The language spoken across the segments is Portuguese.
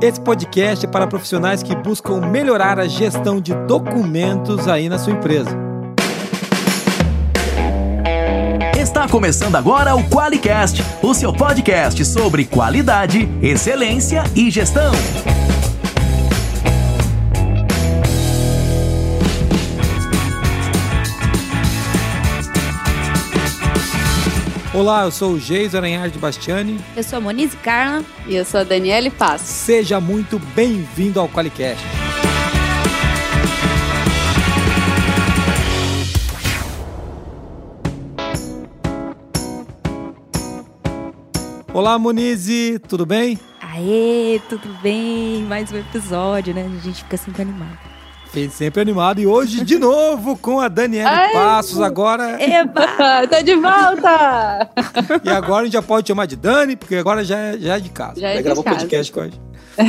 Esse podcast é para profissionais que buscam melhorar a gestão de documentos aí na sua empresa. Está começando agora o QualiCast, o seu podcast sobre qualidade, excelência e gestão. Olá, eu sou o Geis Aranhard Bastiani. Eu sou a Monize Carla. E eu sou a Daniele Passo. Seja muito bem-vindo ao Qualicast. Olá, Monize, tudo bem? Aê, tudo bem? Mais um episódio, né? A gente fica sempre animado sempre animado. E hoje, de novo, com a Daniela Passos. Agora. Eba! Tô de volta! e agora a gente já pode chamar de Dani, porque agora já é, já é de casa. Já, é já gravou podcast com a gente.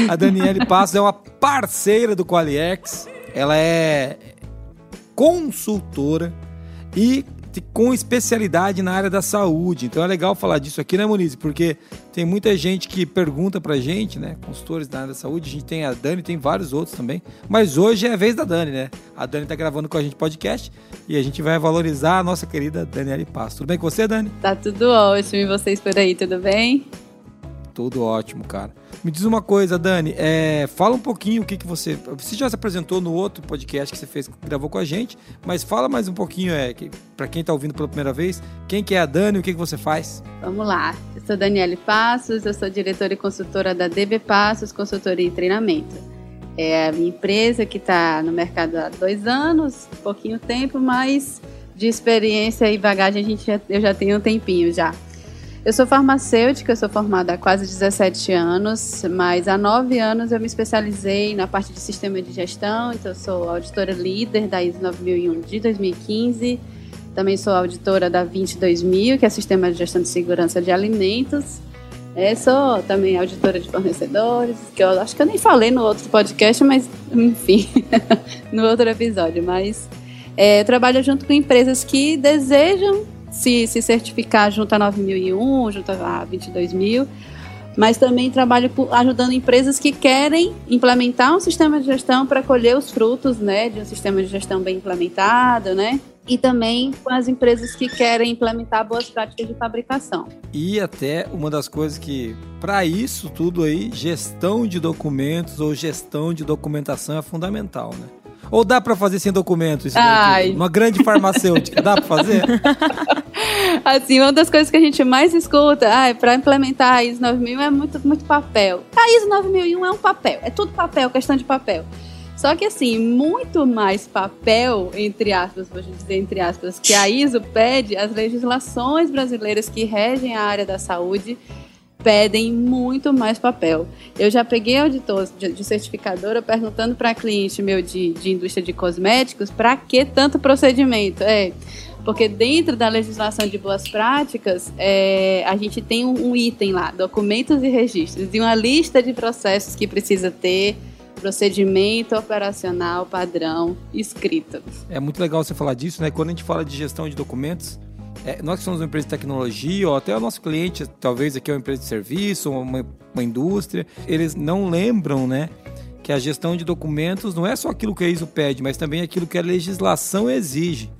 A Daniela Passos é uma parceira do Qualiex. Ela é consultora e com especialidade na área da saúde. Então é legal falar disso aqui, né, Moniz? Porque tem muita gente que pergunta pra gente, né? Consultores da área da saúde. A gente tem a Dani, tem vários outros também. Mas hoje é a vez da Dani, né? A Dani tá gravando com a gente podcast e a gente vai valorizar a nossa querida Daniela Passo. Tudo bem com você, Dani? Tá tudo ótimo. E vocês por aí, tudo bem? Tudo ótimo, cara. Me diz uma coisa, Dani. É, fala um pouquinho o que, que você. Você já se apresentou no outro podcast que você fez, gravou com a gente, mas fala mais um pouquinho, é, que, para quem está ouvindo pela primeira vez, quem que é a Dani e o que, que você faz? Vamos lá. Eu sou Daniele Passos, eu sou diretora e consultora da DB Passos, consultoria e treinamento. É a minha empresa que está no mercado há dois anos, pouquinho tempo, mas de experiência e bagagem a gente já, eu já tenho um tempinho já. Eu sou farmacêutica, eu sou formada há quase 17 anos, mas há 9 anos eu me especializei na parte de sistema de gestão, então eu sou auditora líder da ISO 9001 de 2015, também sou auditora da 22000, que é Sistema de Gestão de Segurança de Alimentos, é, sou também auditora de fornecedores, que eu acho que eu nem falei no outro podcast, mas enfim, no outro episódio, mas é, trabalho junto com empresas que desejam se, se certificar junto a 9001, junto a 22000, mas também trabalho ajudando empresas que querem implementar um sistema de gestão para colher os frutos né, de um sistema de gestão bem implementado, né? E também com as empresas que querem implementar boas práticas de fabricação. E até uma das coisas que, para isso tudo aí, gestão de documentos ou gestão de documentação é fundamental, né? Ou dá para fazer sem documento isso? Uma grande farmacêutica, dá para fazer? Assim, uma das coisas que a gente mais escuta, ah, para implementar a ISO 9000 é muito, muito papel. A ISO 9001 é um papel, é tudo papel, questão de papel. Só que assim, muito mais papel, entre aspas, vou dizer entre aspas, que a ISO pede, as legislações brasileiras que regem a área da saúde pedem muito mais papel. Eu já peguei auditor de, certificadora perguntando para cliente meu de, de indústria de cosméticos para que tanto procedimento. É, porque dentro da legislação de boas práticas, é, a gente tem um, um, item lá, documentos e registros, e uma lista de processos que precisa ter, procedimento operacional padrão escrito. É muito legal você falar disso, né? Quando a gente fala de gestão de documentos, é, nós que somos uma empresa de tecnologia, ou até o nosso cliente, talvez aqui é uma empresa de serviço, uma, uma indústria, eles não lembram, né? Que a gestão de documentos não é só aquilo que a ISO pede, mas também aquilo que a legislação exige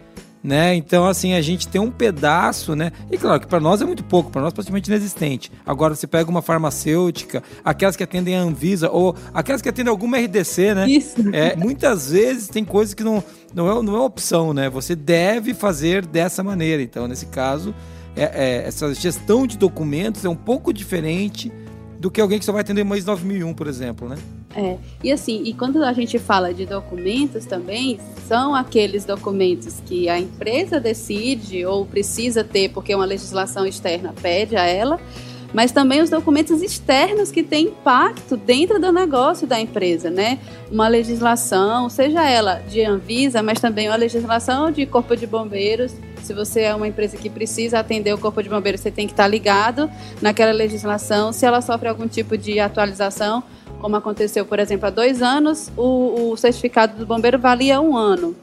né? Então, assim, a gente tem um pedaço, né? E claro que para nós é muito pouco, para nós praticamente inexistente. Agora, você pega uma farmacêutica, aquelas que atendem a Anvisa, ou aquelas que atendem alguma RDC, né? Isso. É, muitas vezes tem coisas que não, não, é, não é opção, né? Você deve fazer dessa maneira. Então, nesse caso, é, é, essa gestão de documentos é um pouco diferente do que alguém que só vai atender mais 9001, por exemplo, né? É, e assim, e quando a gente fala de documentos também, são aqueles documentos que a empresa decide ou precisa ter porque uma legislação externa pede a ela, mas também os documentos externos que têm impacto dentro do negócio da empresa, né? Uma legislação, seja ela de Anvisa, mas também uma legislação de Corpo de Bombeiros. Se você é uma empresa que precisa atender o Corpo de Bombeiros, você tem que estar ligado naquela legislação. Se ela sofre algum tipo de atualização, como aconteceu, por exemplo, há dois anos, o, o certificado do bombeiro valia um ano.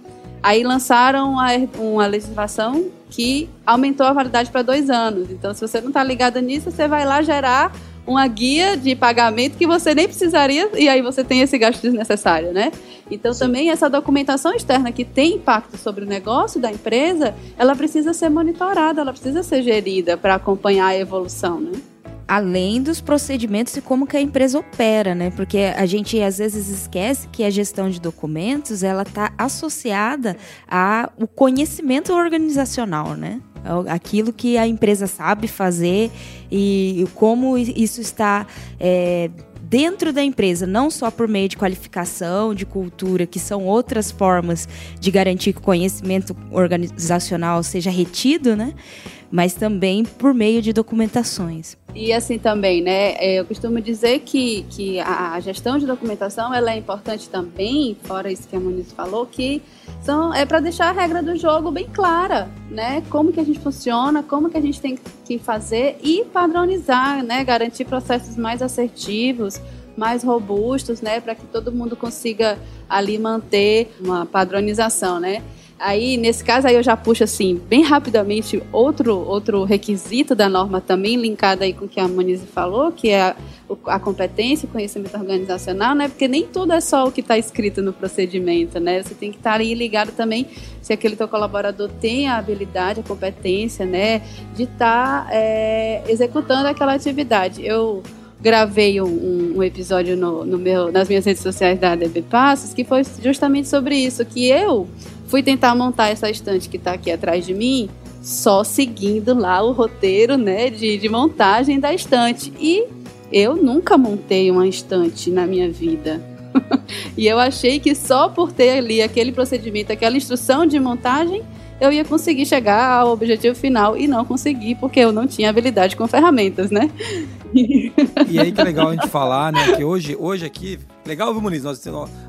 Aí lançaram uma, uma legislação que aumentou a validade para dois anos. Então, se você não está ligado nisso, você vai lá gerar uma guia de pagamento que você nem precisaria e aí você tem esse gasto desnecessário, né? Então Sim. também essa documentação externa que tem impacto sobre o negócio da empresa, ela precisa ser monitorada, ela precisa ser gerida para acompanhar a evolução, né? Além dos procedimentos e como que a empresa opera, né? Porque a gente às vezes esquece que a gestão de documentos ela está associada ao conhecimento organizacional, né? Aquilo que a empresa sabe fazer e como isso está é, dentro da empresa, não só por meio de qualificação, de cultura, que são outras formas de garantir que o conhecimento organizacional seja retido, né? Mas também por meio de documentações. E assim também, né? É, eu costumo dizer que, que a gestão de documentação ela é importante também, fora isso que a Muniz falou, que são, é para deixar a regra do jogo bem clara, né? Como que a gente funciona, como que a gente tem que fazer e padronizar, né? Garantir processos mais assertivos, mais robustos, né? Para que todo mundo consiga ali manter uma padronização, né? Aí, nesse caso, aí eu já puxo assim, bem rapidamente, outro, outro requisito da norma também, linkado aí com o que a Monize falou, que é a, a competência, o conhecimento organizacional, né? Porque nem tudo é só o que está escrito no procedimento, né? Você tem que estar aí ligado também se aquele teu colaborador tem a habilidade, a competência, né? De estar tá, é, executando aquela atividade. Eu gravei um, um episódio no, no, meu, nas minhas redes sociais da DB Passos que foi justamente sobre isso, que eu fui tentar montar essa estante que está aqui atrás de mim, só seguindo lá o roteiro né, de, de montagem da estante. E eu nunca montei uma estante na minha vida. e eu achei que só por ter ali aquele procedimento, aquela instrução de montagem, eu ia conseguir chegar ao objetivo final e não consegui porque eu não tinha habilidade com ferramentas, né? e aí que é legal a gente falar, né? Que hoje, hoje aqui, legal, viu, Muniz? Nós,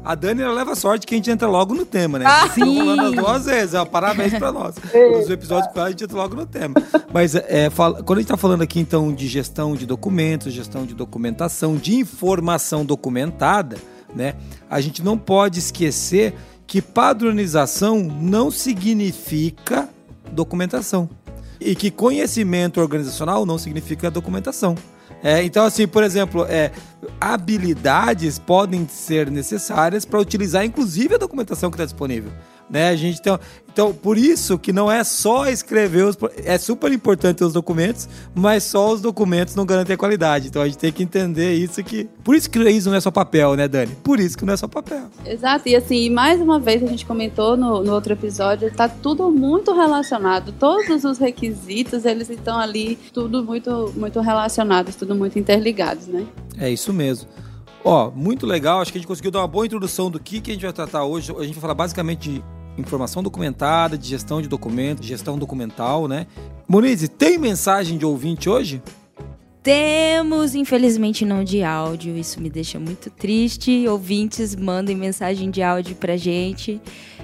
a Dani ela leva sorte que a gente entra logo no tema, né? Ah, sim! falando as duas vezes, ó, parabéns pra nós. Os episódios a gente entra logo no tema. Mas é, fala, quando a gente tá falando aqui, então, de gestão de documentos, gestão de documentação, de informação documentada, né? A gente não pode esquecer que padronização não significa documentação. E que conhecimento organizacional não significa documentação. É, então, assim, por exemplo, é, habilidades podem ser necessárias para utilizar, inclusive, a documentação que está disponível. Né? A gente tem, então, por isso que não é só escrever os. É super importante os documentos, mas só os documentos não garantem a qualidade. Então a gente tem que entender isso que. Por isso que isso não é só papel, né, Dani? Por isso que não é só papel. Exato. E assim, mais uma vez a gente comentou no, no outro episódio, está tudo muito relacionado. Todos os requisitos, eles estão ali, tudo muito, muito relacionados, tudo muito interligados, né? É isso mesmo. Ó, muito legal. Acho que a gente conseguiu dar uma boa introdução do que, que a gente vai tratar hoje. A gente vai falar basicamente de informação documentada, de gestão de documentos, gestão documental, né? Monize, tem mensagem de ouvinte hoje? Temos, infelizmente não de áudio, isso me deixa muito triste. Ouvintes, mandem mensagem de áudio pra gente.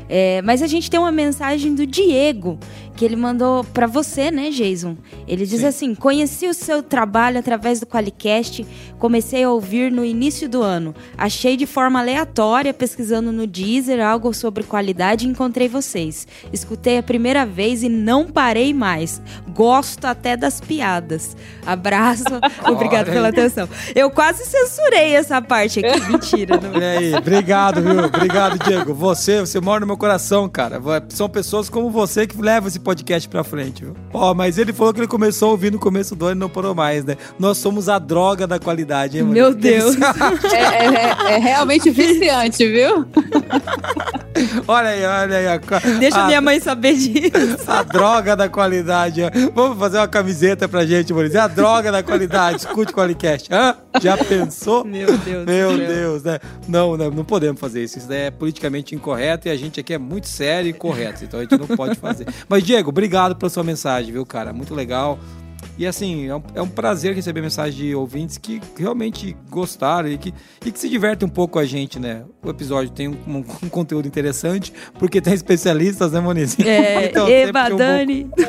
É, mas a gente tem uma mensagem do Diego, que ele mandou para você, né, Jason? Ele diz Sim. assim: Conheci o seu trabalho através do Qualicast, comecei a ouvir no início do ano. Achei de forma aleatória, pesquisando no Deezer algo sobre qualidade e encontrei vocês. Escutei a primeira vez e não parei mais. Gosto até das piadas. Abraço, obrigado pela atenção. Eu quase censurei essa parte aqui. Mentira, não. E aí, obrigado, viu? Obrigado, Diego. Você, você mora no meu coração, cara. São pessoas como você que levam esse podcast pra frente, viu? Ó, mas ele falou que ele começou a ouvir no começo do ano e não parou mais, né? Nós somos a droga da qualidade, hein, Meu Deus. é, é, é, é, realmente viciante, viu? olha aí, olha aí. Deixa a, minha mãe saber disso. A droga da qualidade. Vamos fazer uma camiseta pra gente, Maurício. A droga da qualidade. Escute o Qualicast. Hã? Já pensou? Meu Deus. Meu Deus, né? Não, não, não podemos fazer isso. Isso é politicamente incorreto e a gente aqui é muito sério e correto. Então a gente não pode fazer. Mas, Diego, obrigado pela sua mensagem, viu, cara? Muito legal. E assim, é um, é um, prazer receber mensagem de ouvintes que realmente gostaram e que, e que se divertem um pouco com a gente, né? O episódio tem um, um, um conteúdo interessante, porque tem especialistas, né, Moniz? É, então, Eba, Dani.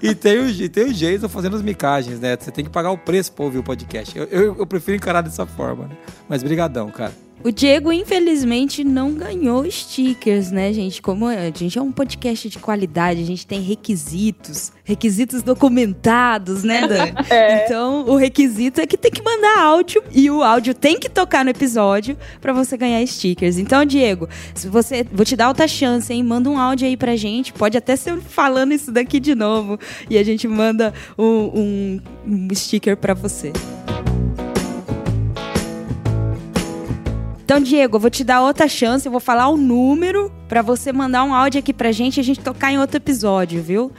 E tem o, e tem o Jason fazendo as micagens, né? Você tem que pagar o preço pra ouvir o podcast. Eu, eu, eu prefiro encarar dessa forma, né? Mas brigadão, cara. O Diego, infelizmente, não ganhou stickers, né, gente? Como a gente é um podcast de qualidade, a gente tem requisitos, requisitos documentados, né, Dani? É. Então, o requisito é que tem que mandar áudio e o áudio tem que tocar no episódio para você ganhar stickers. Então, Diego, se você, vou te dar outra chance, hein? Manda um áudio aí pra gente, pode até ser falando isso daqui de novo e a gente manda um, um, um sticker para você. Então, Diego, eu vou te dar outra chance, eu vou falar o número para você mandar um áudio aqui pra gente e a gente tocar em outro episódio, viu?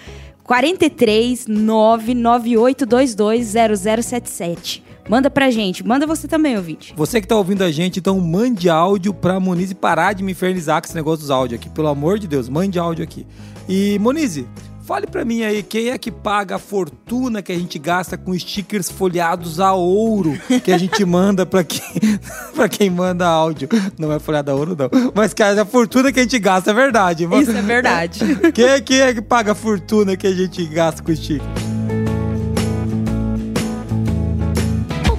43 99822 0077. Manda pra gente, manda você também, ouvinte. Você que tá ouvindo a gente, então mande áudio pra Monize parar de me infernizar com esse negócio dos áudios aqui. Pelo amor de Deus, mande áudio aqui. E, Monize, Fale para mim aí, quem é que paga a fortuna que a gente gasta com stickers folheados a ouro que a gente manda para quem, pra quem manda áudio? Não é folhado a ouro, não. Mas, cara, a fortuna que a gente gasta é verdade. Isso é verdade. Quem, quem é que paga a fortuna que a gente gasta com stickers?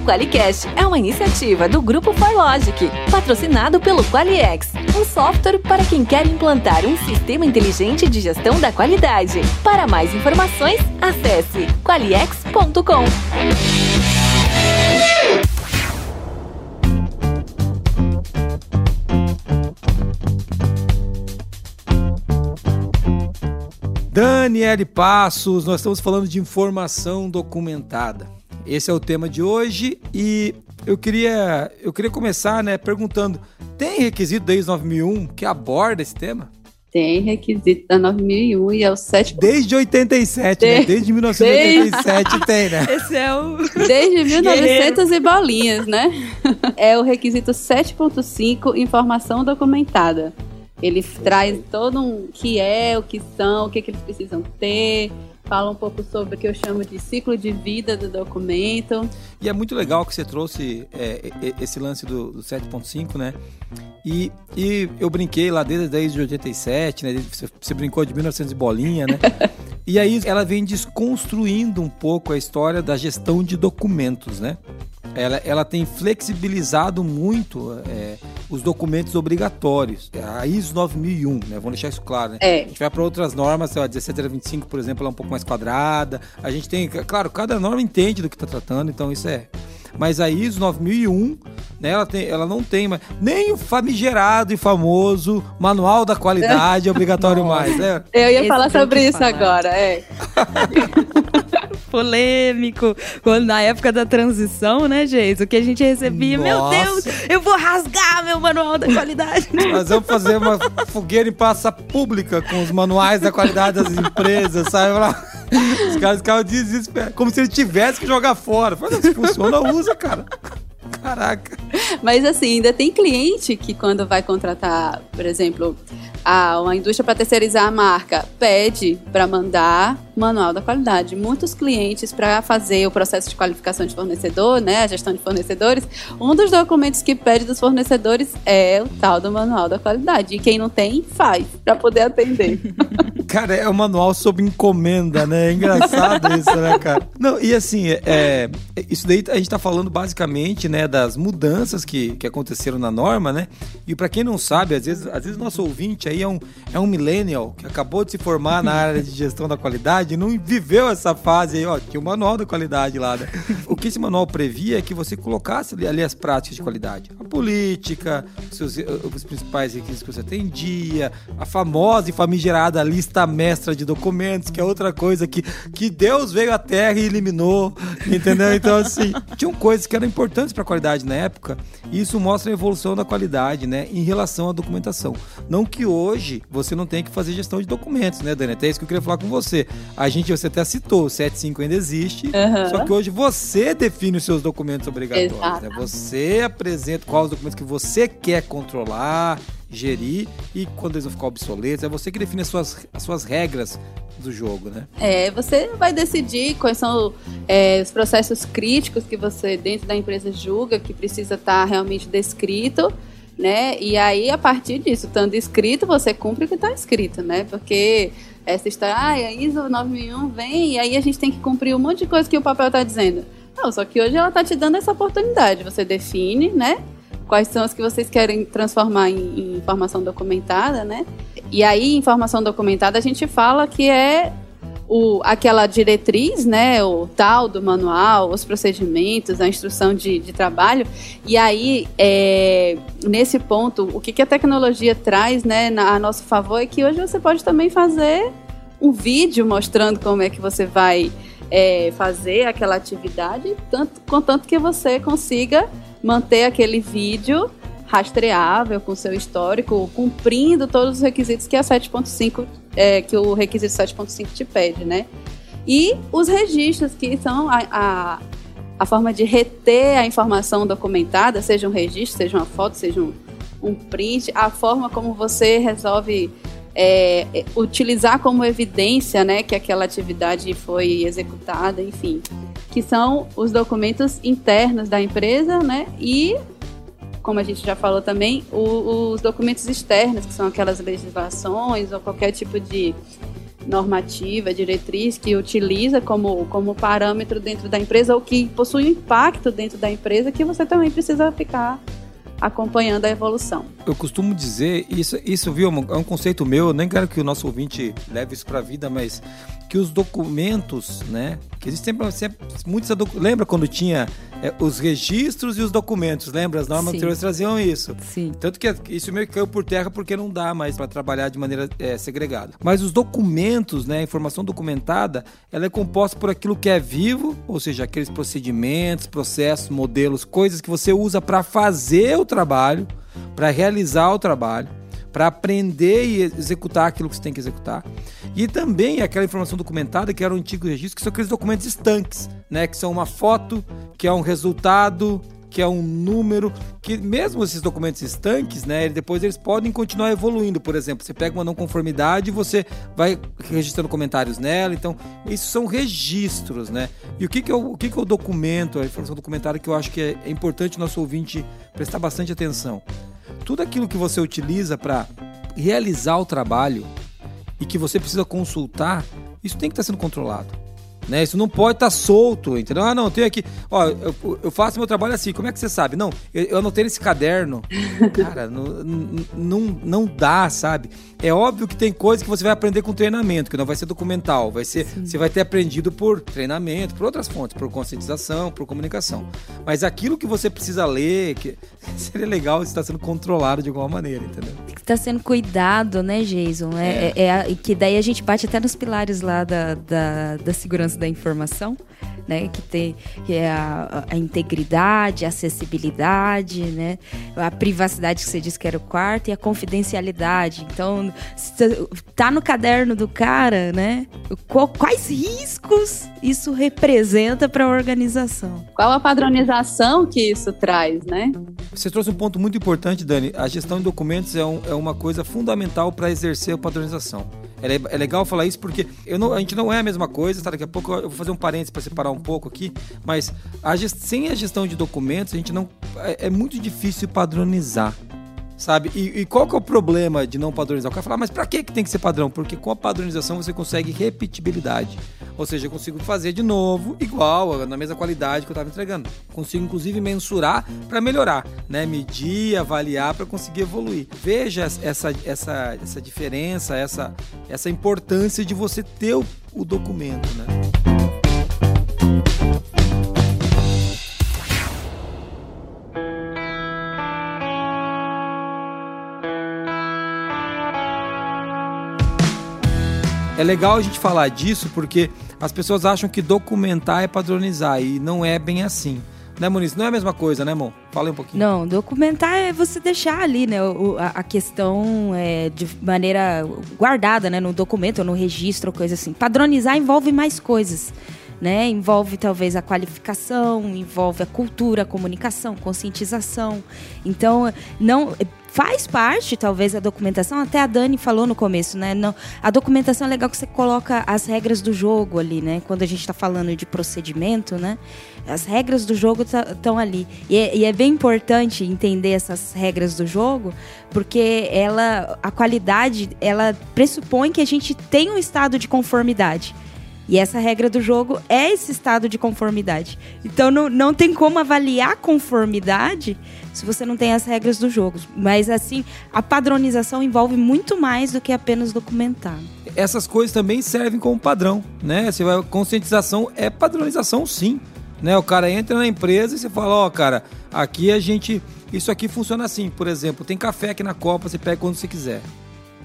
QualiCast é uma iniciativa do Grupo Farlogic, patrocinado pelo QualiX, um software para quem quer implantar um sistema inteligente de gestão da qualidade. Para mais informações, acesse qualiex.com. Daniele Passos, nós estamos falando de informação documentada. Esse é o tema de hoje e eu queria, eu queria começar né, perguntando: tem requisito da ISO 9001 que aborda esse tema? Tem requisito da 9001 e é o 7. Desde 87, né? Desde 1987 Desde... tem, né? Esse é o. Desde 1900 e bolinhas, né? É o requisito 7.5, informação documentada. Ele traz todo um que é, o que são, o que, que eles precisam ter, fala um pouco sobre o que eu chamo de ciclo de vida do documento. E é muito legal que você trouxe é, esse lance do, do 7.5, né? E, e eu brinquei lá desde, desde 87, né? Você, você brincou de 1900 bolinha, né? e aí ela vem desconstruindo um pouco a história da gestão de documentos, né? ela, ela tem flexibilizado muito é, os documentos obrigatórios. A ISO 9001, né? Vamos deixar isso claro, né? É. A gente vai para outras normas, a 1725, por exemplo, ela é um pouco mais quadrada. A gente tem, claro, cada norma entende do que está tratando, então isso é mas a ISO 9001, né, ela, tem, ela não tem mais, nem o famigerado e famoso manual da qualidade é obrigatório mais, né? Eu ia falar sobre isso falar. agora, é. polêmico. Quando, na época da transição, né, gente? O que a gente recebia, Nossa. meu Deus, eu vou rasgar meu manual da qualidade. Nós vamos fazer uma fogueira em praça pública com os manuais da qualidade das empresas, sabe? Os caras ficavam desesperados, como se ele tivesse que jogar fora. Fala, se funciona, usa, cara. Caraca. Mas assim, ainda tem cliente que quando vai contratar, por exemplo, a uma indústria para terceirizar a marca, pede para mandar manual da qualidade. Muitos clientes, para fazer o processo de qualificação de fornecedor, né, a gestão de fornecedores, um dos documentos que pede dos fornecedores é o tal do manual da qualidade. E quem não tem, faz, para poder atender. Cara, é o manual sob encomenda, né? É engraçado isso, né, cara? Não, e assim, é, isso daí a gente tá falando basicamente, né, das mudanças que, que aconteceram na norma, né? E para quem não sabe, às vezes, às vezes nosso ouvinte aí é um, é um millennial que acabou de se formar na área de gestão da qualidade qualidade, não viveu essa fase aí, ó. Tinha o manual da qualidade lá, né? O que esse manual previa é que você colocasse ali, as práticas de qualidade. A política, os, seus, os principais requisitos que você atendia, a famosa e famigerada lista mestra de documentos, que é outra coisa que, que Deus veio à Terra e eliminou, entendeu? Então, assim, tinham coisas que eram importantes para a qualidade na época, e isso mostra a evolução da qualidade, né, em relação à documentação. Não que hoje você não tenha que fazer gestão de documentos, né, Dani? Até isso que eu queria falar com você. A gente, você até citou, o 75 ainda existe, uhum. só que hoje você define os seus documentos obrigatórios. Né? Você apresenta quais os documentos que você quer controlar, gerir e quando eles vão ficar obsoletos. É você que define as suas, as suas regras do jogo, né? É, você vai decidir quais são é, os processos críticos que você, dentro da empresa, julga que precisa estar realmente descrito. Né? E aí, a partir disso, estando escrito, você cumpre o que está escrito, né? Porque essa história, ah, a ISO 9001 vem e aí a gente tem que cumprir um monte de coisa que o papel está dizendo. Não, só que hoje ela está te dando essa oportunidade. Você define, né? Quais são as que vocês querem transformar em, em informação documentada, né? E aí, informação documentada, a gente fala que é o, aquela diretriz, né, o tal do manual, os procedimentos, a instrução de, de trabalho. E aí, é, nesse ponto, o que, que a tecnologia traz né, na, a nosso favor é que hoje você pode também fazer um vídeo mostrando como é que você vai é, fazer aquela atividade, tanto, contanto que você consiga manter aquele vídeo rastreável com seu histórico, cumprindo todos os requisitos que a 7.5 é, que o requisito 7.5 te pede, né? E os registros, que são a, a, a, forma de reter a informação documentada, seja um registro, seja uma foto, seja um, um print, a forma como você resolve é, utilizar como evidência né, que aquela atividade foi executada, enfim, que são os documentos internos da empresa né, e como a gente já falou também, o, os documentos externos, que são aquelas legislações ou qualquer tipo de normativa, diretriz que utiliza como, como parâmetro dentro da empresa ou que possui um impacto dentro da empresa que você também precisa ficar acompanhando a evolução. Eu costumo dizer, isso, isso viu, é um conceito meu, eu nem quero que o nosso ouvinte leve isso para a vida, mas que os documentos, né, existem sempre, muitos lembra quando tinha é, os registros e os documentos, lembra? As normas anteriores traziam isso. Sim. Tanto que isso meio que caiu por terra porque não dá mais para trabalhar de maneira é, segregada. Mas os documentos, né, a informação documentada, ela é composta por aquilo que é vivo, ou seja, aqueles procedimentos, processos, modelos, coisas que você usa para fazer o trabalho, para realizar o trabalho para aprender e executar aquilo que você tem que executar. E também aquela informação documentada que era o antigo registro, que são aqueles documentos estanques, né? Que são uma foto, que é um resultado, que é um número, que mesmo esses documentos estanques, né, depois eles podem continuar evoluindo. Por exemplo, você pega uma não conformidade e você vai registrando comentários nela. Então, isso são registros, né? E o que, que, é, o, o, que, que é o documento, a informação documentária que eu acho que é, é importante o nosso ouvinte prestar bastante atenção tudo aquilo que você utiliza para realizar o trabalho e que você precisa consultar, isso tem que estar sendo controlado. Né? Isso não pode estar tá solto, entendeu? Ah, não, eu tenho aqui. Ó, eu, eu, faço meu trabalho assim, como é que você sabe? Não, eu, eu anotei nesse caderno. Cara, não, não, não dá, sabe? É óbvio que tem coisas que você vai aprender com treinamento, que não vai ser documental, vai ser. Sim. Você vai ter aprendido por treinamento, por outras fontes, por conscientização, por comunicação. Mas aquilo que você precisa ler, que seria legal estar sendo controlado de alguma maneira, entendeu? Está sendo cuidado, né, Jason? É, é. é, é que daí a gente bate até nos pilares lá da, da, da segurança da informação, né? Que tem que é a, a, integridade, a acessibilidade, né? A privacidade que você disse que era o quarto e a confidencialidade. Então, tá no caderno do cara, né? Quais riscos isso representa para a organização? Qual a padronização que isso traz, né? Você trouxe um ponto muito importante, Dani. A gestão de documentos é, um, é uma coisa fundamental para exercer a padronização. É, é, legal falar isso porque eu não, a gente não é a mesma coisa, tá? Daqui a pouco eu vou fazer um parênteses para separar um pouco aqui, mas a gest, sem a gestão de documentos, a gente não. É, é muito difícil padronizar sabe? E, e, qual que é o problema de não padronizar? O cara fala, ah, mas para que tem que ser padrão? Porque com a padronização você consegue repetibilidade. Ou seja, eu consigo fazer de novo, igual, na mesma qualidade que eu estava entregando. Consigo, inclusive, mensurar para melhorar, né? Medir, avaliar para conseguir evoluir. Veja essa, essa, essa diferença, essa, essa importância de você ter o, o documento, né? É legal a gente falar disso porque as pessoas acham que documentar é padronizar e não é bem assim. Né, Muniz? Não é a mesma coisa, né, amor? Fala um pouquinho. Não, documentar é você deixar ali, né, a, questão é, de maneira guardada, né, no documento no registro, coisa assim. Padronizar envolve mais coisas. Né? Envolve talvez a qualificação, envolve a cultura, a comunicação, conscientização. Então, não faz parte, talvez, a documentação. Até a Dani falou no começo, né? Não, a documentação é legal que você coloca as regras do jogo ali, né? Quando a gente está falando de procedimento, né? As regras do jogo estão tá, ali. E é, e é, bem importante entender essas regras do jogo, porque ela, a qualidade, ela pressupõe que a gente tem um estado de conformidade. E essa regra do jogo é esse estado de conformidade. Então não, não tem como avaliar conformidade se você não tem as regras do jogo. Mas assim, a padronização envolve muito mais do que apenas documentar. Essas coisas também servem como padrão, né? Você vai, conscientização é padronização sim. Né? O cara entra na empresa e você fala, ó, oh, cara, aqui a gente. Isso aqui funciona assim, por exemplo, tem café aqui na Copa, você pega quando você quiser.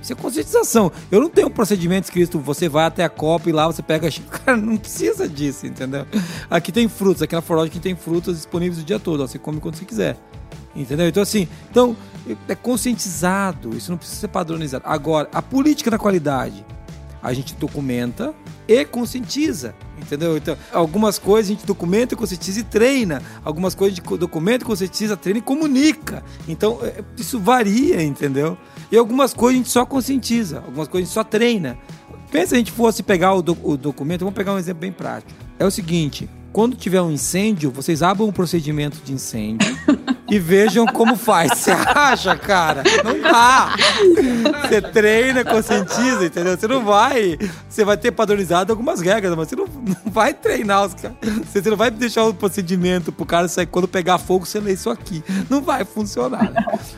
Isso é conscientização. Eu não tenho um procedimento escrito, você vai até a Copa e lá você pega. Cara, não precisa disso, entendeu? Aqui tem frutas, aqui na Forlog tem frutas disponíveis o dia todo, ó, você come quando você quiser. Entendeu? Então, assim, então, é conscientizado, isso não precisa ser padronizado. Agora, a política da qualidade, a gente documenta e conscientiza. Entendeu? Então, algumas coisas a gente documenta, conscientiza e treina. Algumas coisas a gente documenta, conscientiza, treina e comunica. Então, é, isso varia, entendeu? E algumas coisas a gente só conscientiza, algumas coisas a gente só treina. Pensa se a gente fosse pegar o, do, o documento, vamos pegar um exemplo bem prático. É o seguinte, quando tiver um incêndio, vocês abram um procedimento de incêndio e vejam como faz. Você acha, cara? Não dá. Você treina, conscientiza, entendeu? Você não vai. Você vai ter padronizado algumas regras, mas você não, não vai treinar os caras. Você não vai deixar o procedimento pro cara sair. Quando pegar fogo, você lê isso aqui. Não vai funcionar.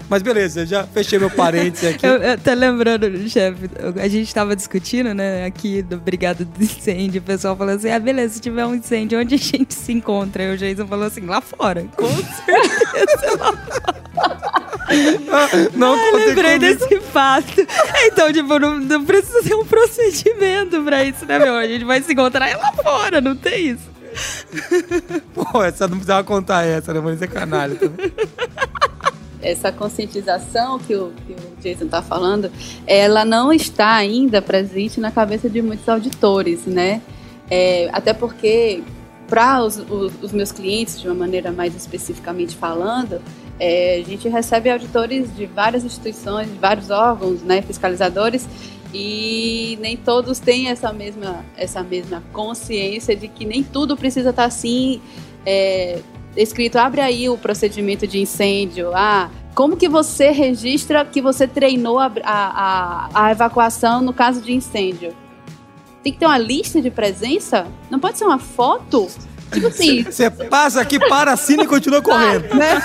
Mas beleza, eu já fechei meu parênteses aqui. Eu, eu tô lembrando, chefe, a gente tava discutindo, né, aqui do Brigado do Incêndio. O pessoal falou assim: ah, beleza, se tiver um incêndio, onde a gente se encontra? E o Jason falou assim: lá fora. Com certeza. não ah, lembrei comigo. desse fato. Então, tipo, não, não, precisa ser um procedimento pra isso, né, meu? A gente vai se encontrar lá fora, não tem isso. Pô, essa não precisava contar essa, né? Vou ser canalha também. Essa conscientização que o, que o Jason está falando, ela não está ainda presente na cabeça de muitos auditores, né? É, até porque para os, os, os, meus clientes, de uma maneira mais especificamente falando, é, a gente recebe auditores de várias instituições, de vários órgãos, né, fiscalizadores, e nem todos têm essa mesma, essa mesma consciência de que nem tudo precisa estar tá assim é, escrito. Abre aí o procedimento de incêndio. Ah, como que você registra que você treinou a, a, a evacuação no caso de incêndio? Tem que ter uma lista de presença? Não pode ser uma foto? Tipo assim. Você passa aqui, para, assina e continua correndo. Né?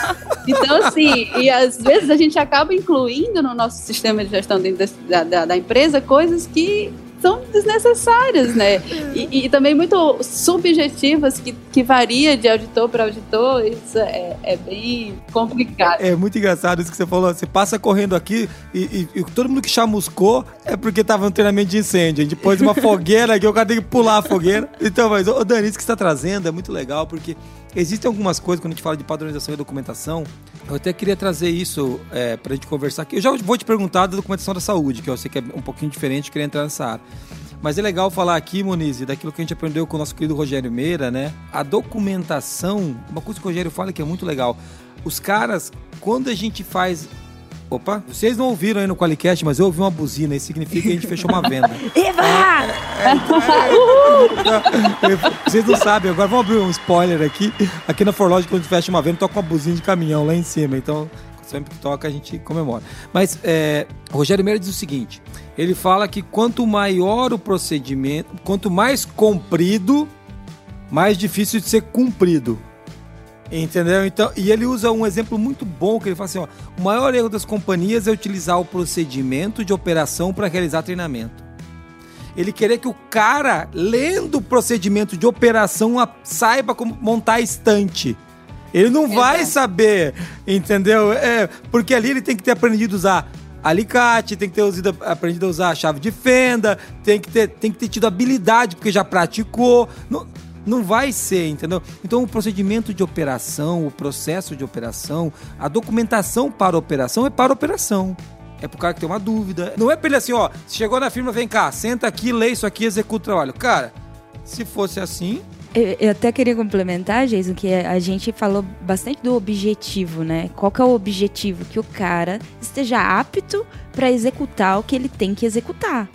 Então, assim, e às vezes a gente acaba incluindo no nosso sistema de gestão da, da, da empresa coisas que são desnecessárias, né? E, e, também muito subjetivas, que, que varia de auditor para auditor, isso é, é, bem complicado. É muito engraçado isso que você falou. Você passa correndo aqui e, e, e todo mundo que chamuscou é porque tava no treinamento de incêndio. A gente pôs uma fogueira aqui, o cara tem que pular a fogueira. Então, mas, ô Dani, isso que você está trazendo é muito legal, porque existem algumas coisas quando a gente fala de padronização e documentação. Eu até queria trazer isso é, para a gente conversar aqui. Eu já vou te perguntar da documentação da saúde, que eu sei que é um pouquinho diferente, queria entrar nessa área. Mas é legal falar aqui, Moniz, daquilo que a gente aprendeu com o nosso querido Rogério Meira, né? A documentação, uma coisa que o Rogério fala que é muito legal. Os caras, quando a gente faz Opa, vocês não ouviram aí no Qualicast, mas eu ouvi uma buzina, isso significa que a gente fechou uma venda. Eva! É, é, é, vocês não sabem, agora vamos abrir um spoiler aqui. Aqui na Forlogic, quando a gente fecha uma venda, toca uma buzina de caminhão lá em cima. Então, sempre que toca, a gente comemora. Mas é, Rogério Meira diz o seguinte: ele fala que quanto maior o procedimento, quanto mais comprido, mais difícil de ser cumprido. Entendeu? Então, e ele usa um exemplo muito bom que ele fala assim: ó, o maior erro das companhias é utilizar o procedimento de operação para realizar treinamento. Ele querer que o cara, lendo o procedimento de operação, saiba como montar a estante. Ele não vai saber, entendeu? É, porque ali ele tem que ter aprendido a usar alicate, tem que ter usado, aprendido a usar a chave de fenda, tem que ter, tem que ter tido habilidade, porque já praticou. Não, não vai ser, entendeu? Então o procedimento de operação, o processo de operação, a documentação para a operação é para a operação. É pro cara que tem uma dúvida. Não é pra ele assim, ó, chegou na firma, vem cá, senta aqui, lê isso aqui, executa o trabalho. Cara, se fosse assim, eu, até queria complementar, Jason, que a gente falou bastante do objetivo, né? Qual que é o objetivo? Que o cara esteja apto para executar o que ele tem que executar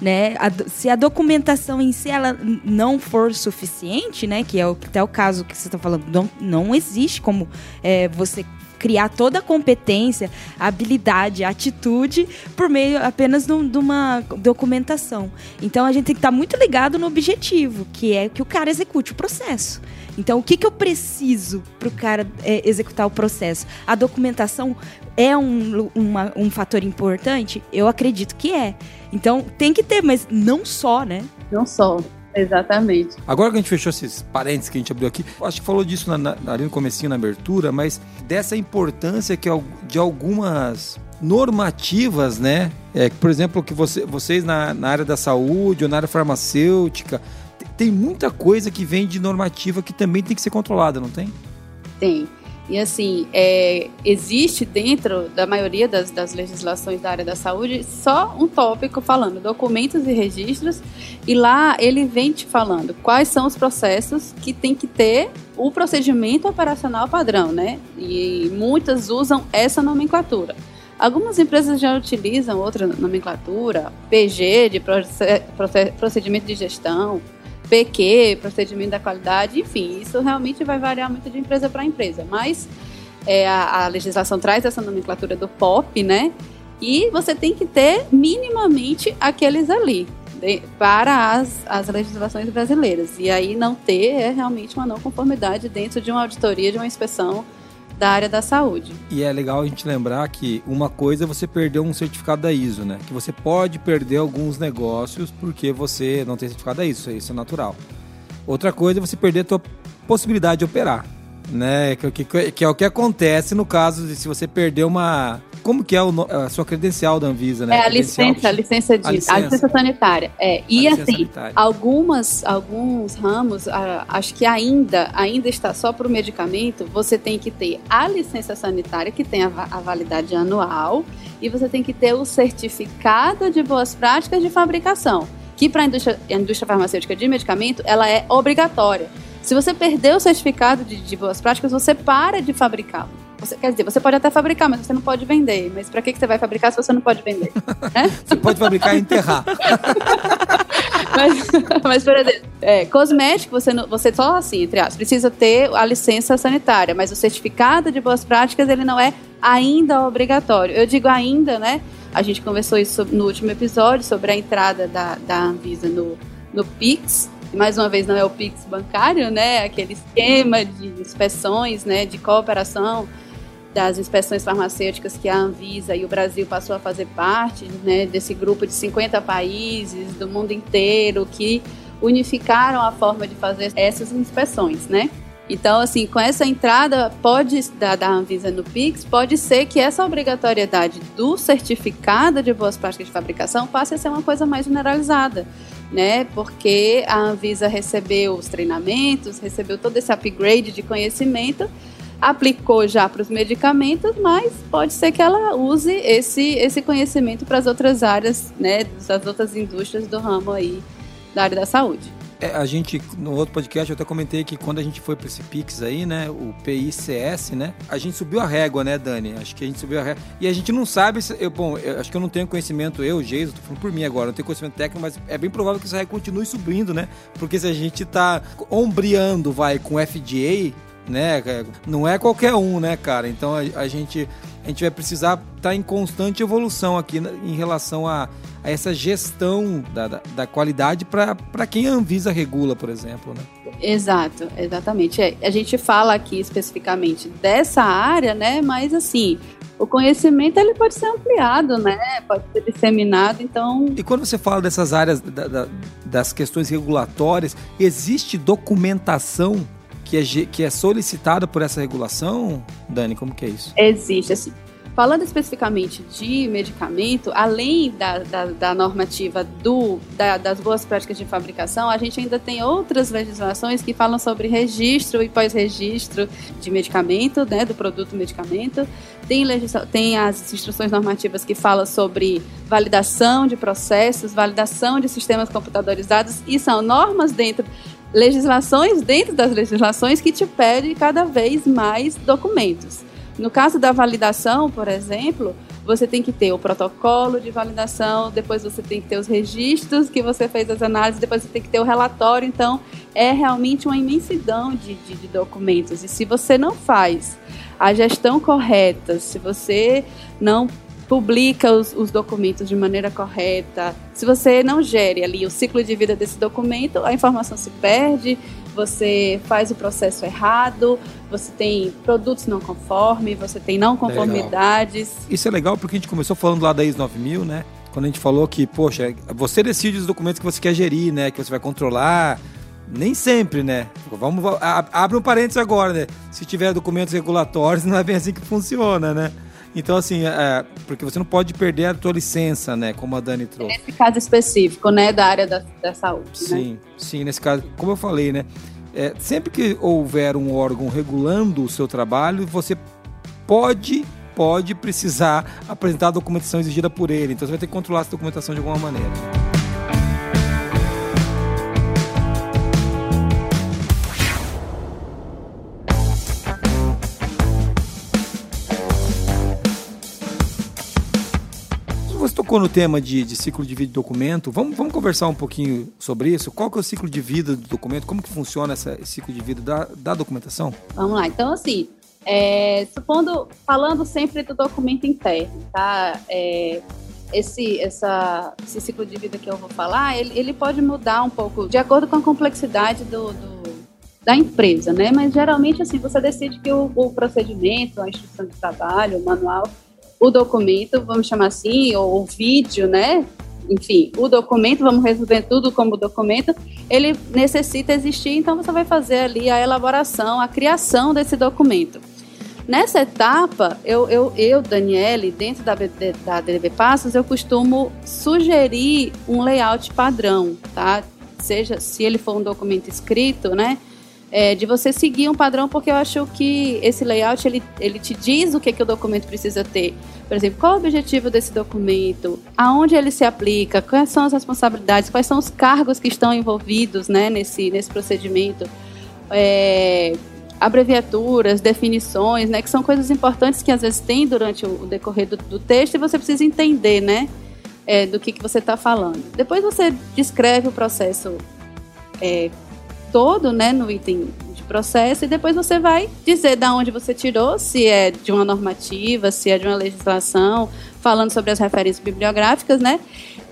né? A, se a documentação em si ela não for suficiente, né? Que é o, que é o caso que você está falando, não, não existe como é, você criar toda a competência, habilidade, atitude por meio apenas de uma documentação. Então a gente tem que estar muito ligado no objetivo, que é que o cara execute o processo. Então, o que, que eu preciso para o cara é, executar o processo? A documentação é um, uma, um fator importante? Eu acredito que é. Então, tem que ter, mas não só, né? Não só. Exatamente. Agora que a gente fechou esses parênteses que a gente abriu aqui, acho que falou disso na, na, ali no comecinho, na abertura, mas dessa importância que de algumas normativas, né? É, por exemplo, que você, vocês na, na área da saúde ou na área farmacêutica, tem muita coisa que vem de normativa que também tem que ser controlada, não tem? Tem. E assim, é, existe dentro da maioria das, das, legislações da área da saúde só um tópico falando documentos e registros, e lá ele vem te falando quais são os processos que tem que ter o procedimento operacional padrão, né? E muitas usam essa nomenclatura. Algumas empresas já utilizam outra nomenclatura, PG, de procedimento de gestão, PQ, procedimento da qualidade, enfim, isso realmente vai variar muito de empresa para empresa, mas é, a, a, legislação traz essa nomenclatura do POP, né? E você tem que ter minimamente aqueles ali de, para as, as legislações brasileiras. E aí não ter é realmente uma não conformidade dentro de uma auditoria, de uma inspeção da área da saúde. E é legal a gente lembrar que uma coisa é você perder um certificado da ISO, né? Que você pode perder alguns negócios porque você não tem certificado da ISO, isso é natural. Outra coisa é você perder a tua possibilidade de operar, né? Que, que, que é o que acontece no caso de se você perder uma como que é o, a sua credencial da Anvisa, né? É a licença, a licença de a licença, a licença sanitária. É, e assim, sanitária. algumas alguns ramos, acho que ainda ainda está só para o medicamento, você tem que ter a licença sanitária que tem a, a validade anual e você tem que ter o certificado de boas práticas de fabricação, que para a indústria, a indústria farmacêutica de medicamento, ela é obrigatória. Se você perder o certificado de, de boas práticas, você para de fabricá-lo. Você, quer dizer, você pode até fabricar, mas você não pode vender. Mas para que, que você vai fabricar se você não pode vender? É? Você pode fabricar e enterrar. mas, mas, por exemplo, é, cosmético, você, não, você só assim, entre aspas, precisa ter a licença sanitária, mas o certificado de boas práticas, ele não é ainda obrigatório. Eu digo ainda, né? A gente conversou isso no último episódio sobre a entrada da, da Anvisa no, no PIX, mais uma vez não é o Pix bancário, né? Aquele esquema de inspeções, né? De cooperação das inspeções farmacêuticas que a Anvisa e o Brasil passou a fazer parte, né? Desse grupo de 50 países do mundo inteiro que unificaram a forma de fazer essas inspeções, né? Então, assim, com essa entrada pode da, da Anvisa no Pix, pode ser que essa obrigatoriedade do certificado de boas práticas de fabricação passe a ser uma coisa mais generalizada né? Porque a Anvisa recebeu os treinamentos, recebeu todo esse upgrade de conhecimento, aplicou já para os medicamentos, mas pode ser que ela use esse, esse conhecimento para as outras áreas, né? Das outras indústrias do ramo aí da área da saúde. É, a gente, no outro podcast, eu até comentei que quando a gente foi para esse Pix aí, né, o PICS, né, a gente subiu a régua, né, Dani? Acho que a gente subiu a régua. E a gente não sabe, se, eu, bom, eu, acho que eu não tenho conhecimento, eu, Geiso, tô falando por mim agora, não tenho conhecimento técnico, mas é bem provável que essa régua continue subindo, né? Porque se a gente tá ombreando, vai, com FDA, né, não é qualquer um, né, cara? Então a, a gente a gente vai precisar estar tá em constante evolução aqui em relação a, a essa gestão da, da, da qualidade para quem a Anvisa regula, por exemplo. Né? Exato, exatamente. É, a gente fala aqui especificamente dessa área, né? Mas assim, o conhecimento ele pode ser ampliado, né? Pode ser disseminado, então. E quando você fala dessas áreas da, da, das questões regulatórias, existe documentação que é, que é solicitada por essa regulação, Dani? Como que é isso? Existe, assim. Falando especificamente de medicamento, além da, da, da normativa do, da, das boas práticas de fabricação, a gente ainda tem outras legislações que falam sobre registro e pós-registro de medicamento, né, do produto medicamento. Tem, tem as instruções normativas que falam sobre validação de processos, validação de sistemas computadorizados, e são normas dentro legislações dentro das legislações que te pedem cada vez mais documentos. No caso da validação, por exemplo, você tem que ter o protocolo de validação, depois você tem que ter os registros que você fez as análises, depois você tem que ter o relatório. Então, é realmente uma imensidão de, de, de documentos. E se você não faz a gestão correta, se você não publica os, os, documentos de maneira correta, se você não gere ali o ciclo de vida desse documento, a informação se perde, você faz o processo errado, você tem produtos não conformes, você tem não conformidades. Legal. Isso é legal porque a gente começou falando lá da IS 9000, né? Quando a gente falou que, poxa, você decide os documentos que você quer gerir, né? Que você vai controlar. Nem sempre, né? Vamos abre um parênteses agora, né? Se tiver documentos regulatórios, não é bem assim que funciona, né? Então, assim, é, porque você não pode perder a tua licença, né? Como a Dani trouxe. Nesse caso específico, né? Da área da, da saúde. Né? Sim, né? sim. Nesse caso, como eu falei, né? É, sempre que houver um órgão regulando o seu trabalho, você pode pode precisar apresentar a documentação exigida por ele. Então você vai ter que controlar essa documentação de alguma maneira. Tocou no tema de, de, ciclo de vida de documento. Vamos, vamos conversar um pouquinho sobre isso? Qual que é o ciclo de vida do documento? Como que funciona esse ciclo de vida da, da documentação? Vamos lá. Então, assim, é, supondo, falando sempre do documento interno, tá? É, esse, essa, esse ciclo de vida que eu vou falar, ele, ele pode mudar um pouco de acordo com a complexidade do, do da empresa, né? Mas geralmente, assim, você decide que o, o procedimento, a instrução de trabalho, o manual, o documento, vamos chamar assim, ou o vídeo, né? Enfim, o documento, vamos resolver tudo como documento, ele necessita existir, então você vai fazer ali a elaboração, a criação desse documento. Nessa etapa, eu, eu, eu Daniele, dentro da, da DDB Passos, eu costumo sugerir um layout padrão, tá? Seja se ele for um documento escrito, né? É, de você seguir um padrão, porque eu acho que esse layout ele, ele te diz o que, que o documento precisa ter. Por exemplo, qual o objetivo desse documento? Aonde ele se aplica? Quais são as responsabilidades? Quais são os cargos que estão envolvidos né, nesse, nesse procedimento? É, abreviaturas, definições, né, que são coisas importantes que às vezes tem durante o decorrer do, do texto e você precisa entender, né, é, do que, que você está falando. Depois você descreve o processo é, todo, né, no item de processo e depois você vai dizer da onde você tirou, se é de uma normativa, se é de uma legislação, falando sobre as referências bibliográficas, né?